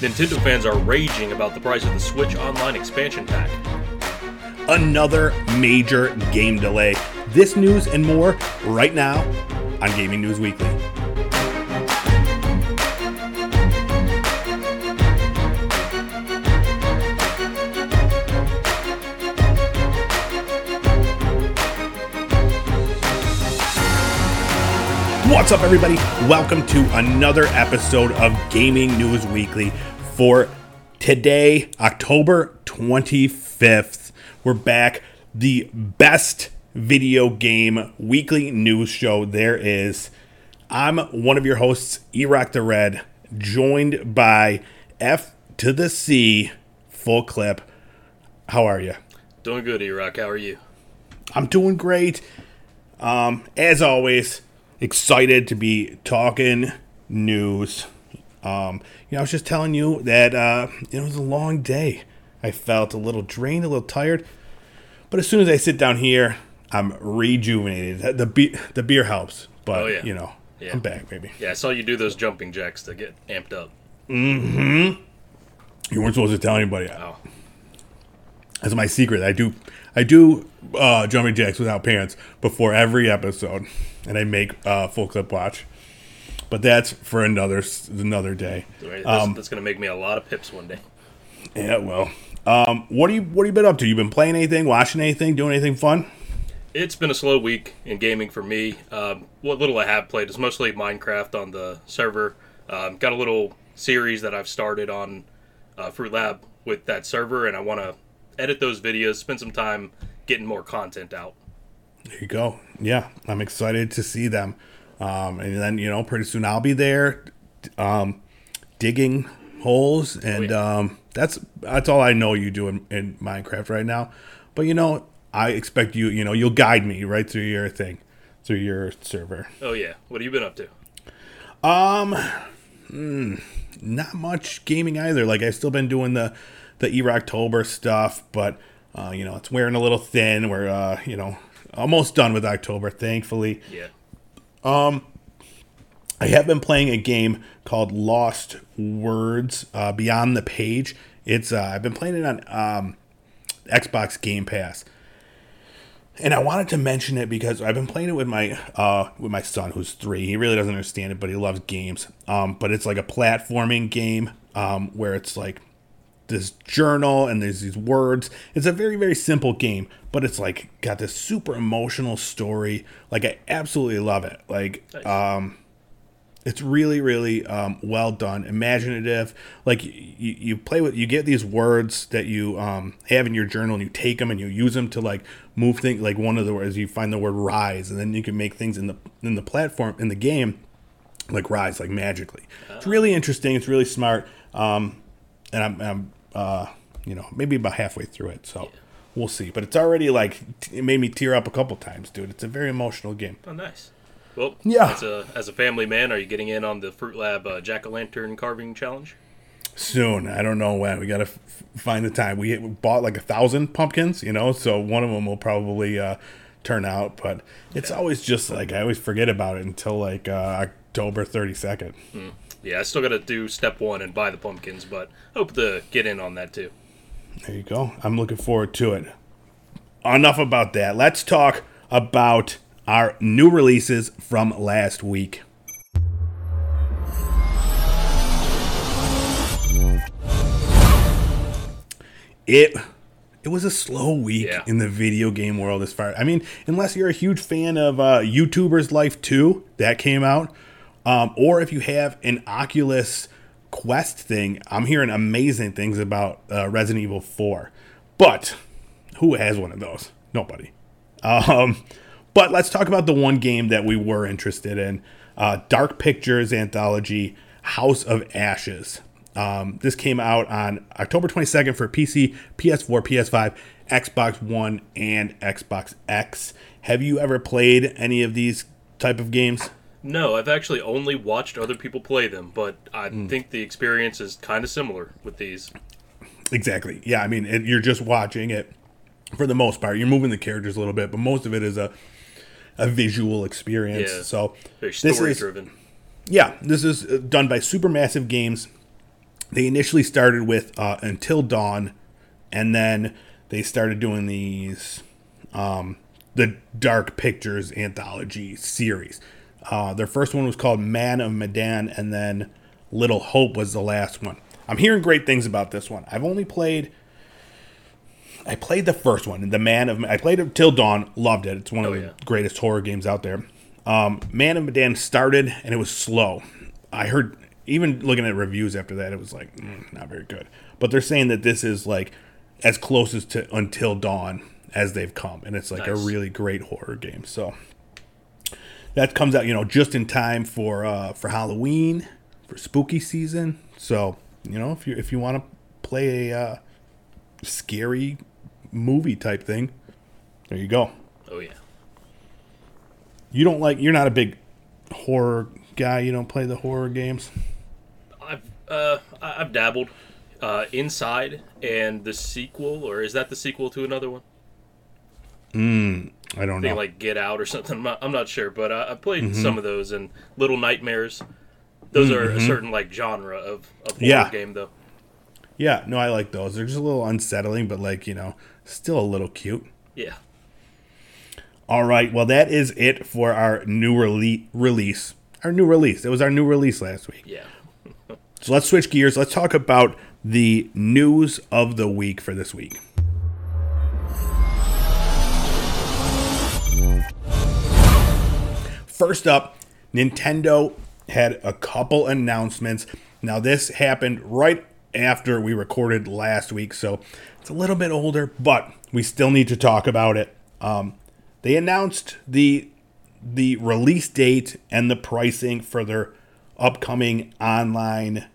Nintendo fans are raging about the price of the Switch Online expansion pack. Another major game delay. This news and more right now on Gaming News Weekly. What's up, everybody? Welcome to another episode of Gaming News Weekly for today, October 25th. We're back. The best video game weekly news show there is. I'm one of your hosts, Erock the Red, joined by F to the C, full clip. How are you? Doing good, E-Rock. How are you? I'm doing great. Um, as always, excited to be talking news. Um, you know, I was just telling you that uh, it was a long day. I felt a little drained, a little tired, but as soon as I sit down here, I'm rejuvenated. The be- the beer helps, but Oh, yeah. you know, Yeah. I'm back, baby. Yeah, I saw you do those jumping jacks to get amped up. Mm-hmm. You weren't supposed to tell anybody. Oh, That's my secret. I do I do uh, jumping jacks without pants before every episode, and I make uh, full clip watch. But that's for another another day. right. That's, Um, that's going to make me a lot of pips one day. Yeah, well, um, what do you what have you been up to? You been playing anything, watching anything, doing anything fun? It's been a slow week in gaming for me. Um, what little I have played is mostly Minecraft on the server. Um, got a little series that I've started on uh, Fruit Lab with that server, and I want to edit those videos, spend some time getting more content out. There you go. Yeah, I'm excited to see them. Um, and then you know, pretty soon I'll be there, um, digging holes, and um, that's that's all I know you do in, in Minecraft right now. But you know, I expect you. You know, you'll guide me right through your thing, through your server. Oh yeah, what have you been up to? Um not much gaming either. Like I've still been doing the the Eroctober stuff, but uh, you know, it's wearing a little thin. We're uh, you know almost done with October, thankfully. Yeah. Um, I have been playing a game called Lost Words uh, Beyond the Page. It's uh, I've been playing it on um, Xbox Game Pass, and I wanted to mention it because I've been playing it with my uh, with my son who's three. He really doesn't understand it, but he loves games. Um, but it's like a platforming game um, where it's like this journal and there's these words. It's a very very simple game, but it's like got this super emotional story. Like I absolutely love it. Like Nice. um it's really really um, well done imaginative like you, you play with you get these words that you um, have in your journal and you take them and you use them to like move things like one of the words you find the word rise and then you can make things in the in the platform in the game like rise like magically it's really interesting it's really smart um, and i'm, I'm uh, you know maybe about halfway through it so we'll see but it's already like it made me tear up a couple times dude it's a very emotional game Oh, nice. Well, Yeah. As a as a family man, are you getting in on the Fruit Lab uh, jack o' lantern carving challenge? soon. I don't know when. We got to f- find the time. We bought like a thousand pumpkins, you know, so one of them will probably uh, turn out. But it's always just like I always forget about it until like uh, October thirty second. Yeah, I still got to do step one and buy the pumpkins, but hope to get in on that too. There you go. I'm looking forward to it. Enough about that. Let's talk about our new releases from last week. It it was a slow week Yeah. in the video game world as far I mean, unless you're a huge fan of uh, YouTuber's Life 2, that came out. Um, or if you have an Oculus Quest thing, I'm hearing amazing things about uh, Resident Evil 4. But who has one of those? Nobody. Um, but let's talk about the one game that we were interested in uh, Dark Pictures Anthology House of Ashes. Um, this came out on October 22nd for PC, PS4, PS5, Xbox One, and Xbox X. Have you ever played any of these type of games? No, I've actually only watched other people play them, but I Hmm. think the experience is kind of similar with these. Exactly. Yeah, I mean, it, you're just watching it for the most part. You're moving the characters a little bit, but most of it is a a visual experience. Yeah. So Very this story is driven. yeah, this is uh, done by Supermassive Games. they initially started with uh, Until Dawn, and then they started doing these um, the Dark Pictures anthology series. Uh, their first one was called Man of Medan, and then Little Hope was the last one. I'm hearing great things about this one. I've only played. I played the first one, the Man of. I played Until Dawn, loved it. It's one of Oh, the greatest horror games out there. Um, Man of Medan started and it was slow. I heard even looking at reviews after that, it was like mm, not very good. But they're saying that this is like as close as to Until Dawn as they've come, and it's like a really great horror game. So that comes out, you know, just in time for uh, for Halloween, for spooky season. So you know, if you if you want to play a uh, scary movie type thing, there you go. Oh yeah. You don't like you're not a big horror guy. You don't play the horror games. I've uh, I've dabbled uh, inside and the sequel, or is that the sequel to another one? I don't They know. like Get Out or something. I'm not, I'm not sure, but uh, I played Mm-hmm. some of those and Little Nightmares. Those are a certain like genre of, of Yeah. game though. yeah, no, I like those. They're just a little unsettling, but like you know, still a little cute. Yeah. All right, well that is it for our new rele- release. Our new release. It was our new release last week. Yeah. So let's switch gears. Let's talk about the news of the week for this week. First up, Nintendo had a couple announcements. Now, this happened right after we recorded last week, so it's a little bit older, but we still need to talk about it. Um, they announced the the release date and the pricing for their upcoming online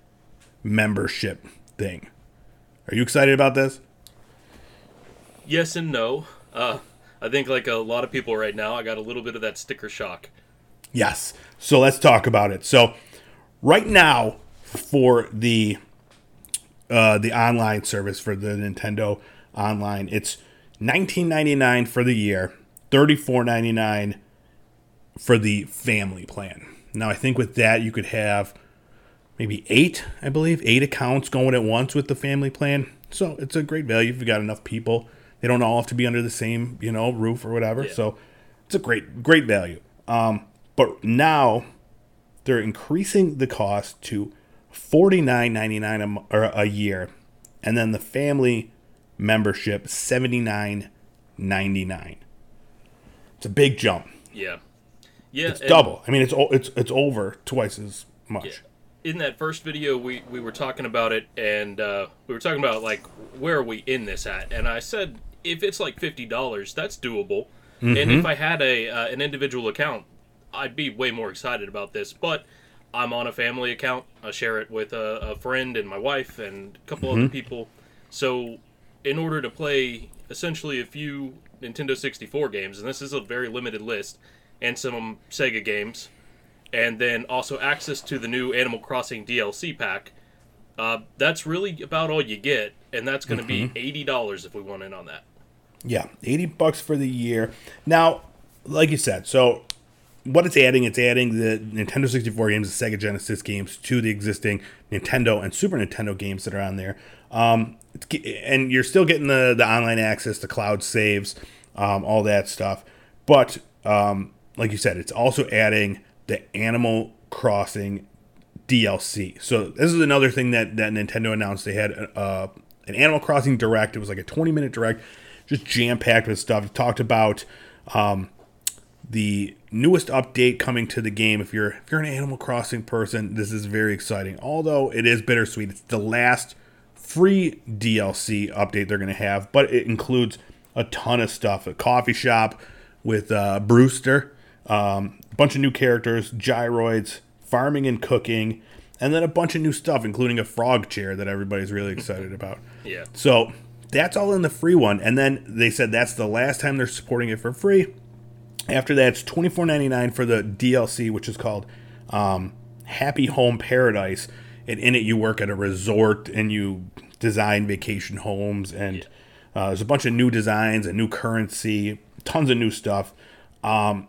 membership thing. Are you excited about this? Yes and no. Uh, I think like a lot of people right now, I got a little bit of that sticker shock. Yes. So let's talk about it. So right now for the uh, the online service for the Nintendo Online, it's 19.99 for the year, 34.99 for the family plan. Now I think with that you could have maybe eight, I believe, eight accounts going at once with the family plan. So it's a great value if you got enough people. They don't all have to be under the same, you know, roof or whatever. Yeah. So it's a great, great value. Um, but now they're increasing the cost to forty nine ninety nine a, mo- or a year, and then the family membership seventy nine ninety nine. It's a big jump. Yeah. Yeah. It's double. I mean, it's it's it's over twice as much. Yeah. In that first video, we, we were talking about it, and uh, we were talking about like where are we in this at? And I said if it's like fifty dollars, that's doable. And if I had a uh, an individual account, I'd be way more excited about this. But I'm on a family account. I share it with a, a friend and my wife and a couple other people. So in order to play essentially a few Nintendo 64 games, and this is a very limited list, and some Sega games, and then also access to the new Animal Crossing DLC pack. Uh, that's really about all you get, and that's going to be eighty dollars if we want in on that. Yeah, 80 bucks for the year. Now, like you said, so what it's adding, it's adding the Nintendo 64 games, the Sega Genesis games to the existing Nintendo and Super Nintendo games that are on there. Um, and you're still getting the, the online access, the cloud saves, um, all that stuff. But um, like you said, it's also adding the Animal Crossing DLC. So this is another thing that, that Nintendo announced. They had uh, an Animal Crossing Direct. It was like a 20 minute direct, just jam packed with stuff. It talked about um, the newest update coming to the game. If you're if you're an Animal Crossing person, this is very exciting. Although it is bittersweet. It's the last free DLC update they're going to have, but it includes a ton of stuff. A coffee shop with uh, Brewster, um, a bunch of new characters, gyroids, farming and cooking, and then a bunch of new stuff, including a frog chair that everybody's really excited about. Yeah. So that's all in the free one. And then they said that's the last time they're supporting it for free. After that, it's twenty four ninety nine for the DLC, which is called um, Happy Home Paradise. And in it, you work at a resort and you design vacation homes. And uh, there's a bunch of new designs and new currency, tons of new stuff. Um,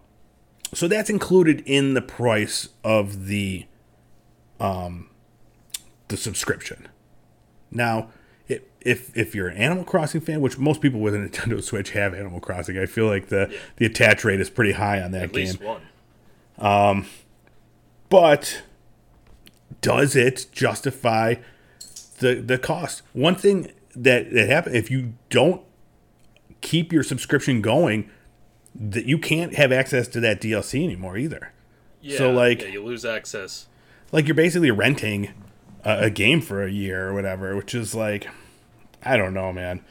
so that's included in the price of the um, the subscription. Now, if if you're an Animal Crossing fan, which most people with a Nintendo Switch have Animal Crossing, I feel like the the attach rate is pretty high on that At game. least one. Um, but does it justify the the cost? One thing that that happen if you don't keep your subscription going, that you can't have access to that DLC anymore either. Yeah, So, like- yeah, you lose access. Like you're basically renting a, a game for a year or whatever, which is like I don't know, man.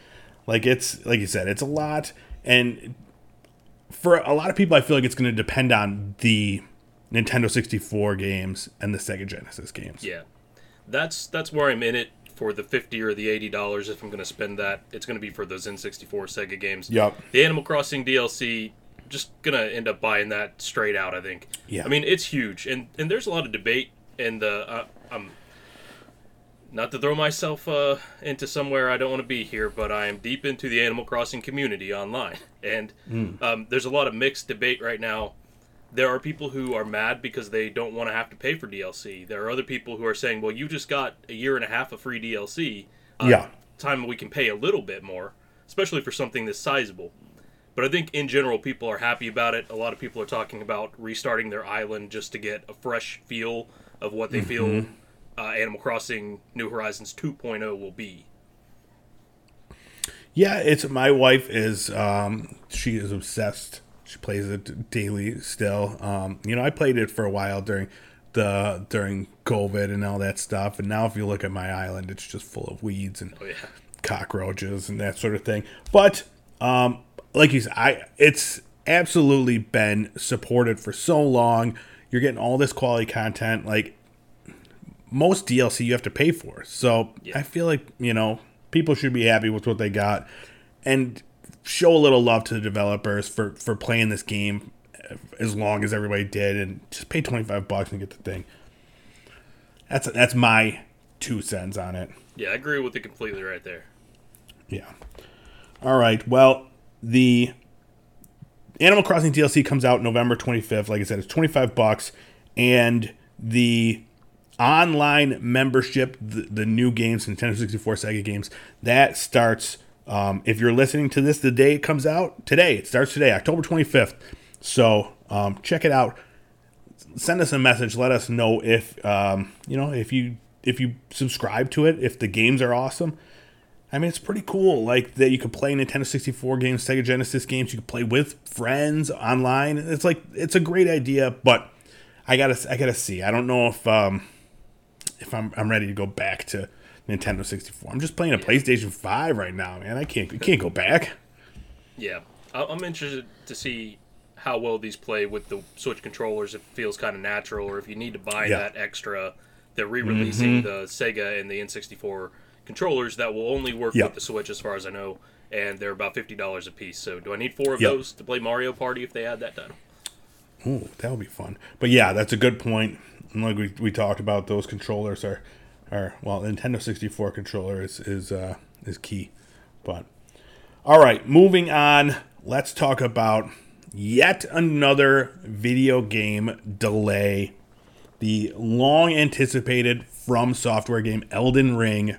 Like it's like you said, it's a lot and for a lot of people I feel like it's going to depend on the Nintendo 64 games and the Sega Genesis games. Yeah, that's that's where I'm in it for the fifty or the eighty dollars. If I'm going to spend that, it's going to be for those N64 Sega games. Yup. The Animal Crossing DLC, just gonna end up buying that straight out. I think. Yeah. I mean, it's huge, and and there's a lot of debate, and the uh, I'm not to throw myself uh, into somewhere I don't want to be here, but I am deep into the Animal Crossing community online, and um, there's a lot of mixed debate right now. There are people who are mad because they don't want to have to pay for DLC. There are other people who are saying, "Well, you just got a year and a half of free DLC. Uh, Yeah. time we can pay a little bit more, especially for something this sizable." But I think in general, people are happy about it. A lot of people are talking about restarting their island just to get a fresh feel of what they feel uh, Animal Crossing New Horizons 2.0 will be. Yeah, it's my wife is um she is obsessed. She plays it daily still. Um you know, I played it for a while during the during COVID and all that stuff. And now if you look at my island, it's just full of weeds and Oh yeah, cockroaches and that sort of thing. But um, like you said, I it's absolutely been supported for so long. You're getting all this quality content. Like most DLC, you have to pay for. So Yeah. I feel like you know people should be happy with what they got and show a little love to the developers for for playing this game as long as everybody did and just pay 25 bucks and get the thing that's that's my two cents on it yeah, I agree with it completely right there. yeah. All right. Well, the Animal Crossing DLC comes out November 25th. Like I said, it's 25 bucks and the online membership, the, the new games, Nintendo 64 Sega games, that starts um, if you're listening to this the day it comes out, today. It starts today, October 25th. So, um, check it out send us a message. Let us know if um, you know if you if you subscribe to it. If the games are awesome. I mean, it's pretty cool. Like that, you could play Nintendo 64 games, Sega Genesis games. You could play with friends online. It's like it's a great idea, but I gotta I gotta see. I don't know if um, if I'm I'm ready to go back to Nintendo 64. I'm just playing a PlayStation 5 right now, man. I can't I can't go back. Yeah, I- I'm interested to see how well these play with the Switch controllers. If it feels kind of natural, or if you need to buy Yeah. that extra. They're re-releasing mm-hmm. the Sega and the N64 controllers that will only work Yeah. with the Switch, as far as I know, and they're about fifty dollars a piece. So, do I need four of Yep. those to play Mario Party if they add that done? Ooh, that would be fun. But yeah, that's a good point. And like we, we talked about, those controllers are, are well, Nintendo 64 controller is is uh, is key. But all right, moving on. Let's talk about yet another video game delay. The long anticipated From Software game Elden Ring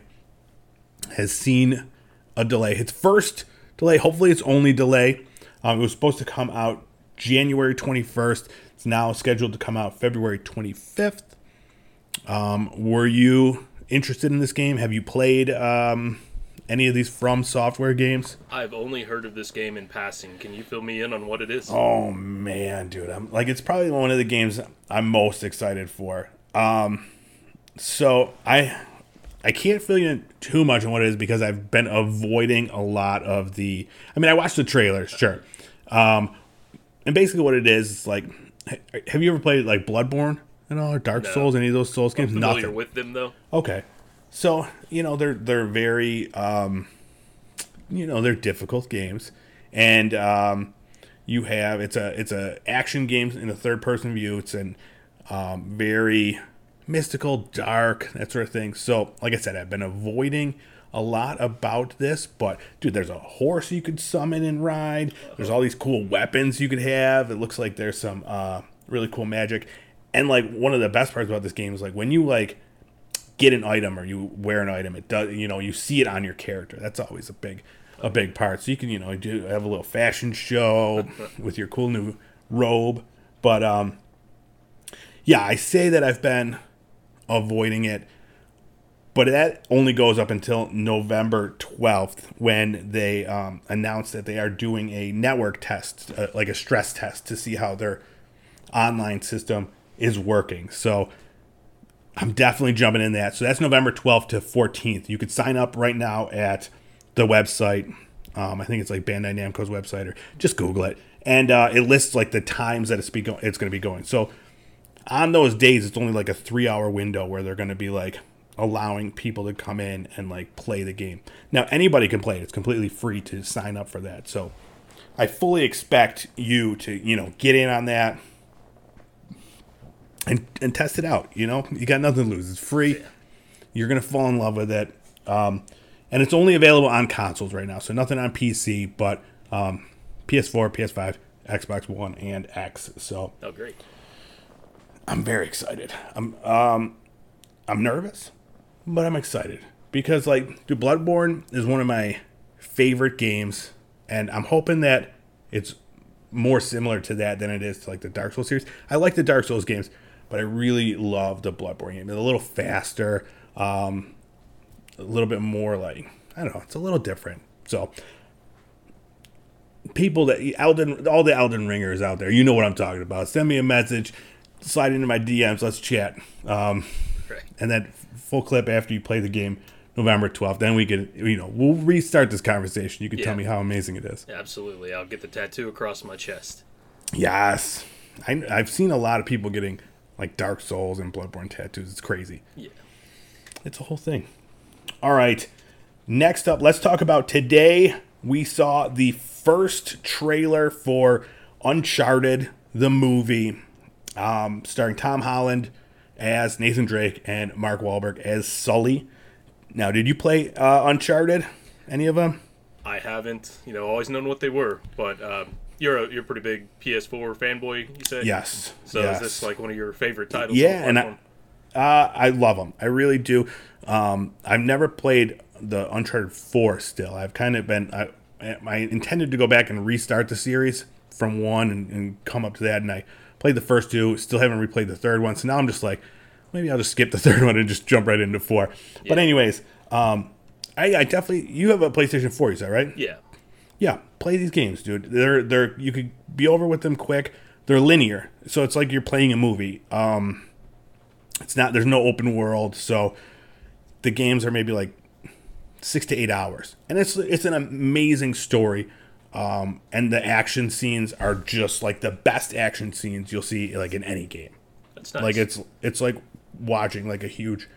has seen a delay. Its first delay, hopefully, its only delay. Um, it was supposed to come out January 21st. It's now scheduled to come out February 25th. Um, were you interested in this game? Have you played um, any of these From Software games? I've only heard of this game in passing. Can you fill me in on what it is? Oh man, dude, I'm like it's probably one of the games I'm most excited for. Um, so I I can't fill you in too much on what it is because I've been avoiding a lot of the. I mean, I watched the trailers, sure. Um, and basically, what it is, it's like, have you ever played like Bloodborne and all, or Dark No. Souls, any of those Souls games? Familiar Nothing. with them though? Okay. So, you know, they're they're very um you know, they're difficult games. And um you have it's a it's a action game in a third person view. It's an um very mystical, dark, that sort of thing. So, like I said, I've been avoiding a lot about this, but dude, there's a horse you could summon and ride. There's all these cool weapons you could have. It looks like there's some uh really cool magic. And like one of the best parts about this game is like when you like get an item or you wear an item, it does you know you see it on your character. That's always a big a big part. So you can you know do have a little fashion show with your cool new robe. But um, yeah, I say that I've been avoiding it, but that only goes up until November 12th when they um, announce that they are doing a network test, uh, like a stress test, to see how their online system is working. So I'm definitely jumping in that. So that's November 12th to 14th. You could sign up right now at the website. Um, I think it's like Bandai Namco's website, or just Google it, and uh, it lists like the times that it's be it's going to be going. So on those days, it's only like a three hour window where they're going to be like allowing people to come in and like play the game. Now anybody can play it; it's completely free to sign up for that. So I fully expect you to you know get in on that and and test it out. You know, you got nothing to lose. It's free. You're gonna fall in love with it. Um, and it's only available on consoles right now, so nothing on PC, but um, PS4, PS5, Xbox One, and X. So oh, great! I'm very excited. I'm um, I'm nervous, but I'm excited because like, dude, Bloodborne is one of my favorite games, and I'm hoping that it's more similar to that than it is to like the Dark Souls series. I like the Dark Souls games, but I really love the Bloodborne game. It's a little faster. Um, a little bit more like I don't know. It's a little different. So people that Elden, all the Elden Ringers out there, you know what I'm talking about. Send me a message, slide into my DMs, let's chat. Um. And that full clip after you play the game. November 12th. Then we can, you know, we'll restart this conversation. You can yeah. tell me how amazing it is. Absolutely. I'll get the tattoo across my chest. Yes. I, I've seen a lot of people getting like Dark Souls and Bloodborne tattoos. It's crazy. Yeah. It's a whole thing. All right. Next up, let's talk about today. We saw the first trailer for Uncharted, the movie, um, starring Tom Holland as Nathan Drake and Mark Wahlberg as Sully. Now, did you play uh, Uncharted? Any of them? I haven't. You know, always known what they were, but um, you're a you're a pretty big PS4 fanboy. You said yes. So yes. is this like one of your favorite titles? Yeah, and I, uh, I love them. I really do. Um, I've never played the Uncharted Four. Still, I've kind of been. I, I intended to go back and restart the series from one and, and, come up to that, and I played the first two. Still haven't replayed the third one, so now I'm just like, maybe I'll just skip the third one and just jump right into four. Yeah. But anyways, um, I, I definitely you have a PlayStation Four, is that right? Yeah. Yeah, play these games, dude. They're they're you could be over with them quick. They're linear, so it's like you're playing a movie. Um, it's not. There's no open world, so the games are maybe like six to eight hours, and it's it's an amazing story. Um, and the action scenes are just like the best action scenes you'll see like in any game. That's nice. Like it's it's like watching like a huge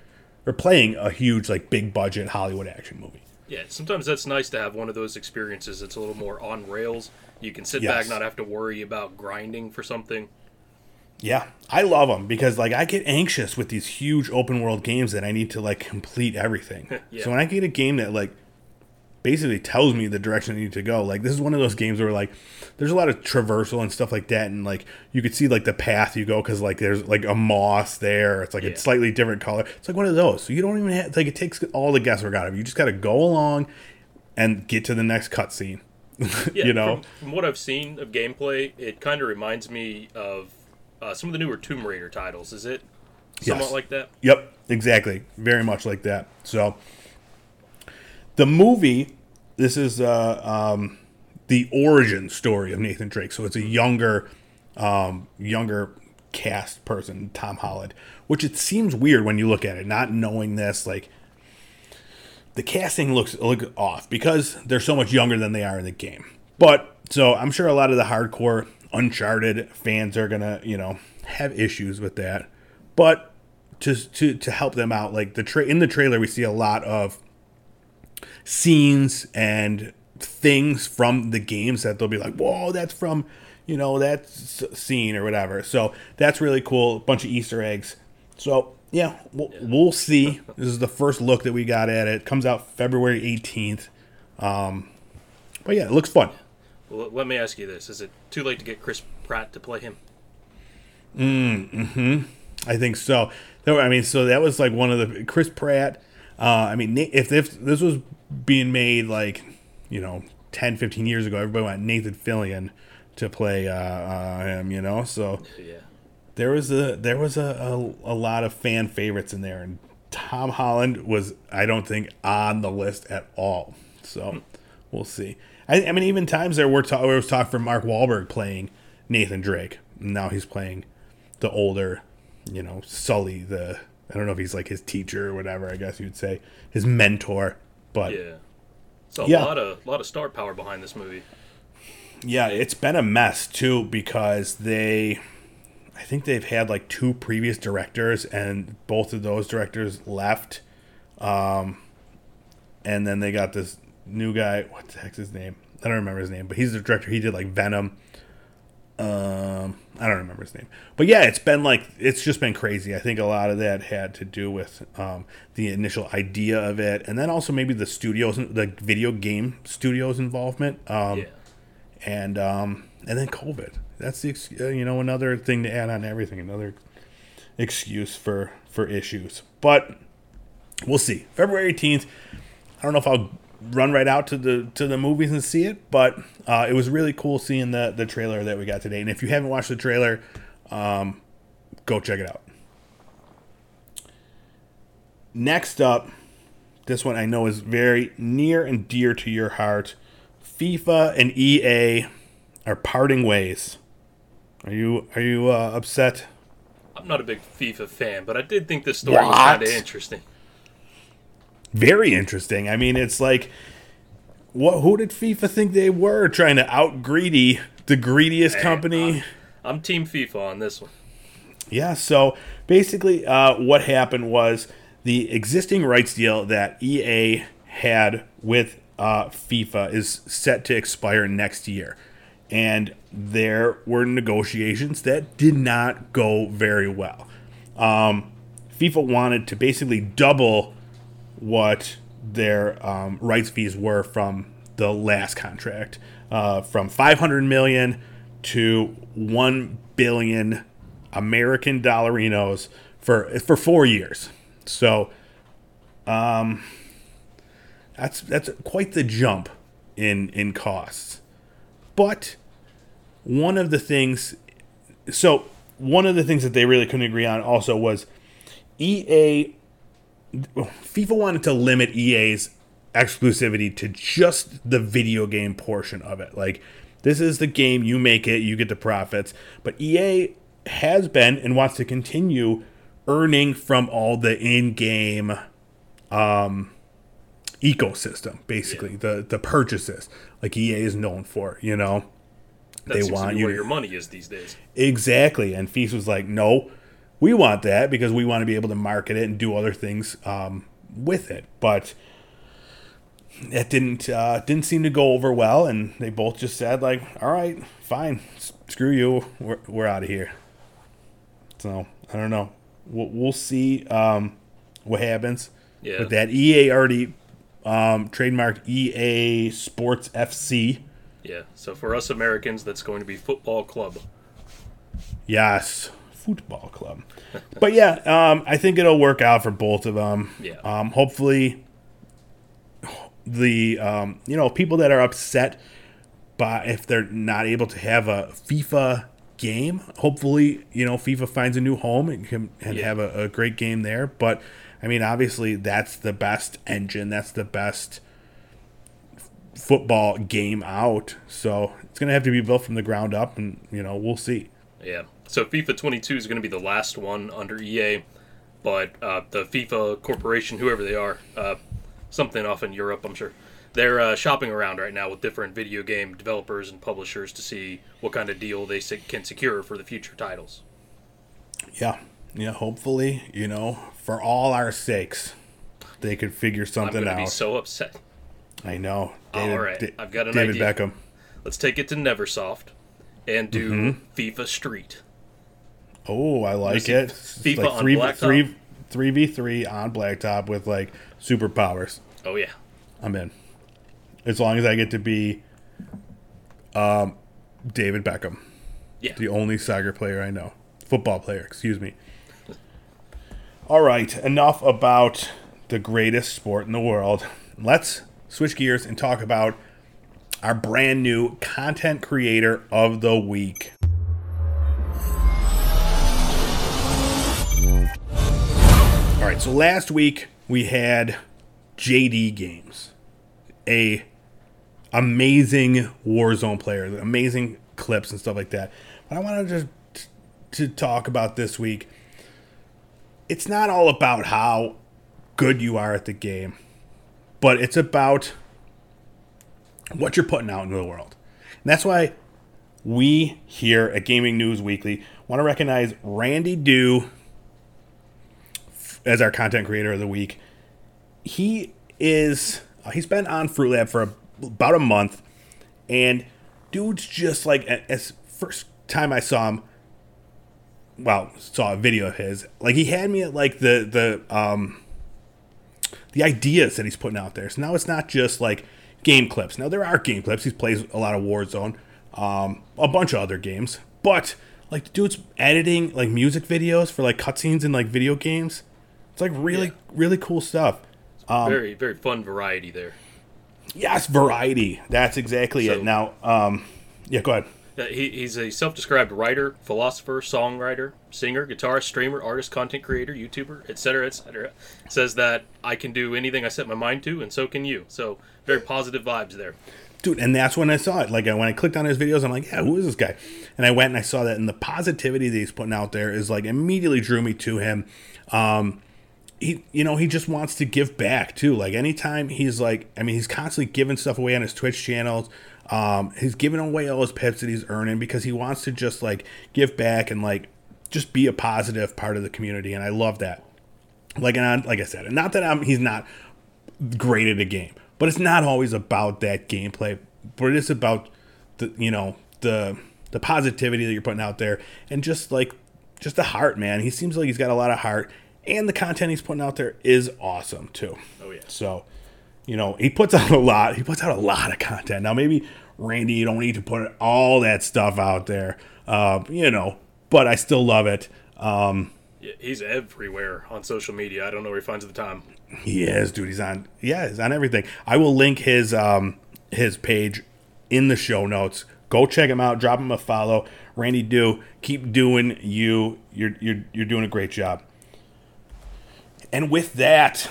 or playing a huge like big budget Hollywood action movie. Yeah, sometimes that's nice to have one of those experiences. It's a little more on rails. You can sit yes. back, not have to worry about grinding for something. Yeah, I love them because like I get anxious with these huge open world games that I need to like complete everything. yeah. So when I get a game that like basically tells me the direction I need to go, like this is one of those games where like there's a lot of traversal and stuff like that, and like you could see like the path you go because like there's like a moss there. It's like yeah. a slightly different color. It's like one of those. So you don't even have like it takes all the guesswork out of you. You just got to go along and get to the next cutscene. yeah, you know, from, from, what I've seen of gameplay, it kind of reminds me of uh, some of the newer Tomb Raider titles. Is it somewhat yes. like that? Yep, exactly. Very much like that. So the movie, this is uh, um, the origin story of Nathan Drake. So it's a younger, um, younger cast person, Tom Holland, which it seems weird when you look at it, not knowing this. Like the casting looks look off because they're so much younger than they are in the game. But so I'm sure a lot of the hardcore Uncharted fans are gonna, you know, have issues with that. But to to to help them out, like the tra- in the trailer, we see a lot of scenes and things from the games that they'll be like, "Whoa, that's from." You know that scene or whatever. So that's really cool. A bunch of Easter eggs. So yeah, we'll, yeah. we'll see. This is the first look that we got at it. it comes out February 18th. Um, but yeah, it looks fun. Well, let me ask you this: Is it too late to get Chris Pratt to play him? Mm, hmm I think so. I mean, so that was like one of the Chris Pratt. Uh, I mean, if, if this was being made like, you know, 10, 15 years ago, everybody wanted Nathan Fillion to play uh, uh, him, you know. So Yeah. there was a there was a, a, a lot of fan favorites in there, and Tom Holland was I don't think on the list at all. So we'll see. I, I mean, even times there were ta- there was talk for Mark Wahlberg playing Nathan Drake. Now he's playing the older, you know, Sully. The I don't know if he's like his teacher or whatever. I guess you'd say his mentor. But yeah, Yeah. So a Yeah. lot of lot of star power behind this movie. Yeah, it's been a mess too because they. I think they've had like two previous directors, and both of those directors left. Um, and then they got this new guy. What the heck's his name? I don't remember his name, but he's the director. He did like Venom. Um, I don't remember his name, but yeah, it's been like it's just been crazy. I think a lot of that had to do with um, the initial idea of it, and then also maybe the studios, the video game studios involvement. Um, Yeah. and um, and then COVID. That's the uh, you know another thing to add on to everything, another excuse for for issues. But we'll see. February eighteenth. I don't know if I'll run right out to the to the movies and see it, but uh, it was really cool seeing the the trailer that we got today. And if you haven't watched the trailer, um, go check it out. Next up, this one I know is very near and dear to your heart. FIFA and EA are parting ways. Are you are you uh, upset? I'm not a big FIFA fan, but I did think this story was kind of interesting. Very interesting. I mean, it's like, what? Who did FIFA think they were trying to out greedy the greediest company? I'm Team FIFA on this one. Yeah, so basically, uh, what happened was the existing rights deal that EA had with uh, FIFA is set to expire next year. And there were negotiations that did not go very well. Um, FIFA wanted to basically double what their um, rights fees were from the last contract, uh, from 500 million to 1 billion American dollarinos for for four years. So, um, that's that's quite the jump in in costs. But one of the things, so one of the things that they really couldn't agree on also was EA. FIFA wanted to limit EA's exclusivity to just the video game portion of it. Like, this is the game, you make it, you get the profits. But EA has been and wants to continue earning from all the in-game um, ecosystem, basically the the purchases, like EA is known for. You know, They want you where your money is these days. Exactly. And FIFA was like, no, we want that because we want to be able to market it and do other things um, with it. But it didn't uh, didn't seem to go over well, and they both just said like, all right, fine, screw you, we're, we're out of here. So I don't know. We'll, we'll see um, what happens Yeah. with that. EA already um, trademarked EA Sports FC. Yeah. So for us Americans, that's going to be football club. Yes, football club. but yeah, um, I think it'll work out for both of them. Yeah. Um, hopefully, the um, you know people that are upset by if they're not able to have a FIFA game. Hopefully, you know FIFA finds a new home and can and Yeah. have a, a great game there. But I mean, obviously, that's the best engine. That's the best football game out. So it's gonna have to be built from the ground up, and you know we'll see. Yeah. So FIFA 22 is going to be the last one under EA, but uh, the FIFA corporation, whoever they are, uh, something off in Europe, I'm sure, they're uh, shopping around right now with different video game developers and publishers to see what kind of deal they can secure for the future titles. Yeah, yeah. Hopefully, you know, for all our sakes, they could figure something out. I'm to be so upset. I know. All right, I've got an David idea. Beckham. Let's take it to Neversoft and do Mm-hmm. FIFA Street. Oh, I like it. FIFA like on three, blacktop? three, three v three on blacktop with like superpowers. Oh yeah, I'm in. As long as I get to be, um, David Beckham, yeah. the only soccer player I know, football player. Excuse me. All right, enough about the greatest sport in the world. Let's switch gears and talk about our brand new content creator of the week. All right, so last week we had JD Games, a amazing Warzone player, amazing clips and stuff like that. But I wanted to just to talk about this week. It's not all about how good you are at the game, but it's about what you're putting out into the world. And that's why we here at Gaming News Weekly want to recognize Randy Dew as our content creator of the week. He is uh, he's been on Fruit Lab for a, about a month, and dude's just like as first time I saw him. Well, saw a video of his. Like he had me at like the the um the ideas that he's putting out there. So now it's not just like game clips. Now there are game clips. He plays a lot of Warzone, um, a bunch of other games, but like the dude's editing like music videos for like cutscenes in like video games. It's like really, yeah. really cool stuff. Um, very, very fun variety there. Yes, variety. That's exactly so, it. Now, um, yeah, go ahead. He, he's a self-described writer, philosopher, songwriter, singer, guitarist, streamer, artist, content creator, YouTuber, etc., etc. Says that I can do anything I set my mind to, and so can you. So very positive vibes there. Dude, and that's when I saw it. Like when I clicked on his videos, I'm like, yeah, who is this guy? And I went and I saw that, and the positivity that he's putting out there is like immediately drew me to him. Um, he you know he just wants to give back too. Like anytime he's like i mean he's constantly giving stuff away on his twitch channels. Um he's giving away all his pips that he's earning because he wants to just like give back and like just be a positive part of the community and i love that. Like and like i said and not that i'm he's not great at a game but it's not always about that gameplay but it is about the you know the the positivity that you're putting out there and just like just the heart man. He seems like he's got a lot of heart and the content he's putting out there is awesome too. Oh yeah. So, you know, he puts out a lot. He puts out a lot of content. Now maybe Randy, you don't need to put all that stuff out there, uh, you know, but I still love it. Um, yeah, he's everywhere on social media. I don't know where he finds the time. He is, dude. He's on. Yeah, he's on everything. I will link his um, his page in the show notes. Go check him out. Drop him a follow. Randy Do keep doing you. You're you're you're doing a great job. And with that,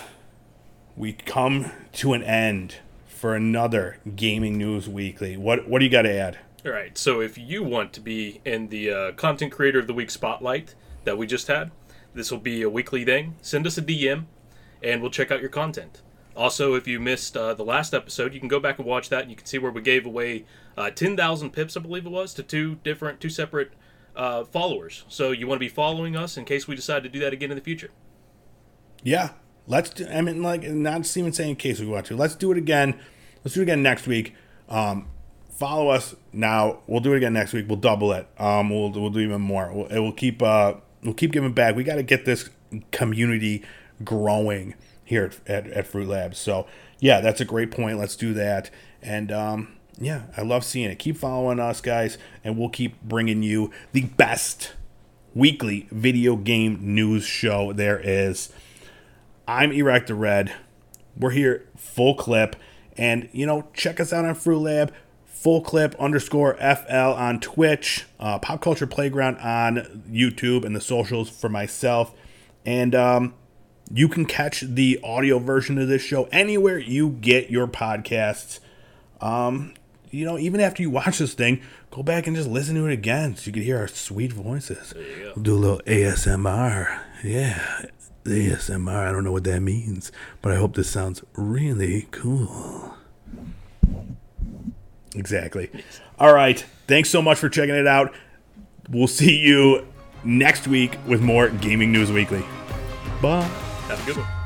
we come to an end for another Gaming News Weekly. What what do you got to add? All right. So if you want to be in the uh, Content Creator of the Week spotlight that we just had, this will be a weekly thing. Send us a DM, and we'll check out your content. Also, if you missed uh, the last episode, you can go back and watch that, and you can see where we gave away uh, ten thousand pips, I believe it was, to two different, two separate uh, followers. So you want to be following us in case we decide to do that again in the future. Yeah, let's. Do, I mean, like, not even saying in case we want to. Let's do it again. Let's do it again next week. Um, follow us now. We'll do it again next week. We'll double it. Um, we'll we'll do even more. We'll, it will keep. Uh, we'll keep giving back. We got to get this community growing here at, at, at Fruit Labs. So yeah, that's a great point. Let's do that. And um, yeah, I love seeing it. Keep following us, guys, and we'll keep bringing you the best weekly video game news show there is. I'm Erock the Red. We're here full clip. And, you know, check us out on Fruit Lab, full clip underscore FL on Twitch, uh, Pop Culture Playground on YouTube and the socials for myself. And um, you can catch the audio version of this show anywhere you get your podcasts. Um, you know, even after you watch this thing, go back and just listen to it again so you can hear our sweet voices. Do a little ASMR. Yeah, ASMR. I don't know what that means, but I hope this sounds really cool. Exactly. All right. Thanks so much for checking it out. We'll see you next week with more Gaming News Weekly. Bye. Have a good one.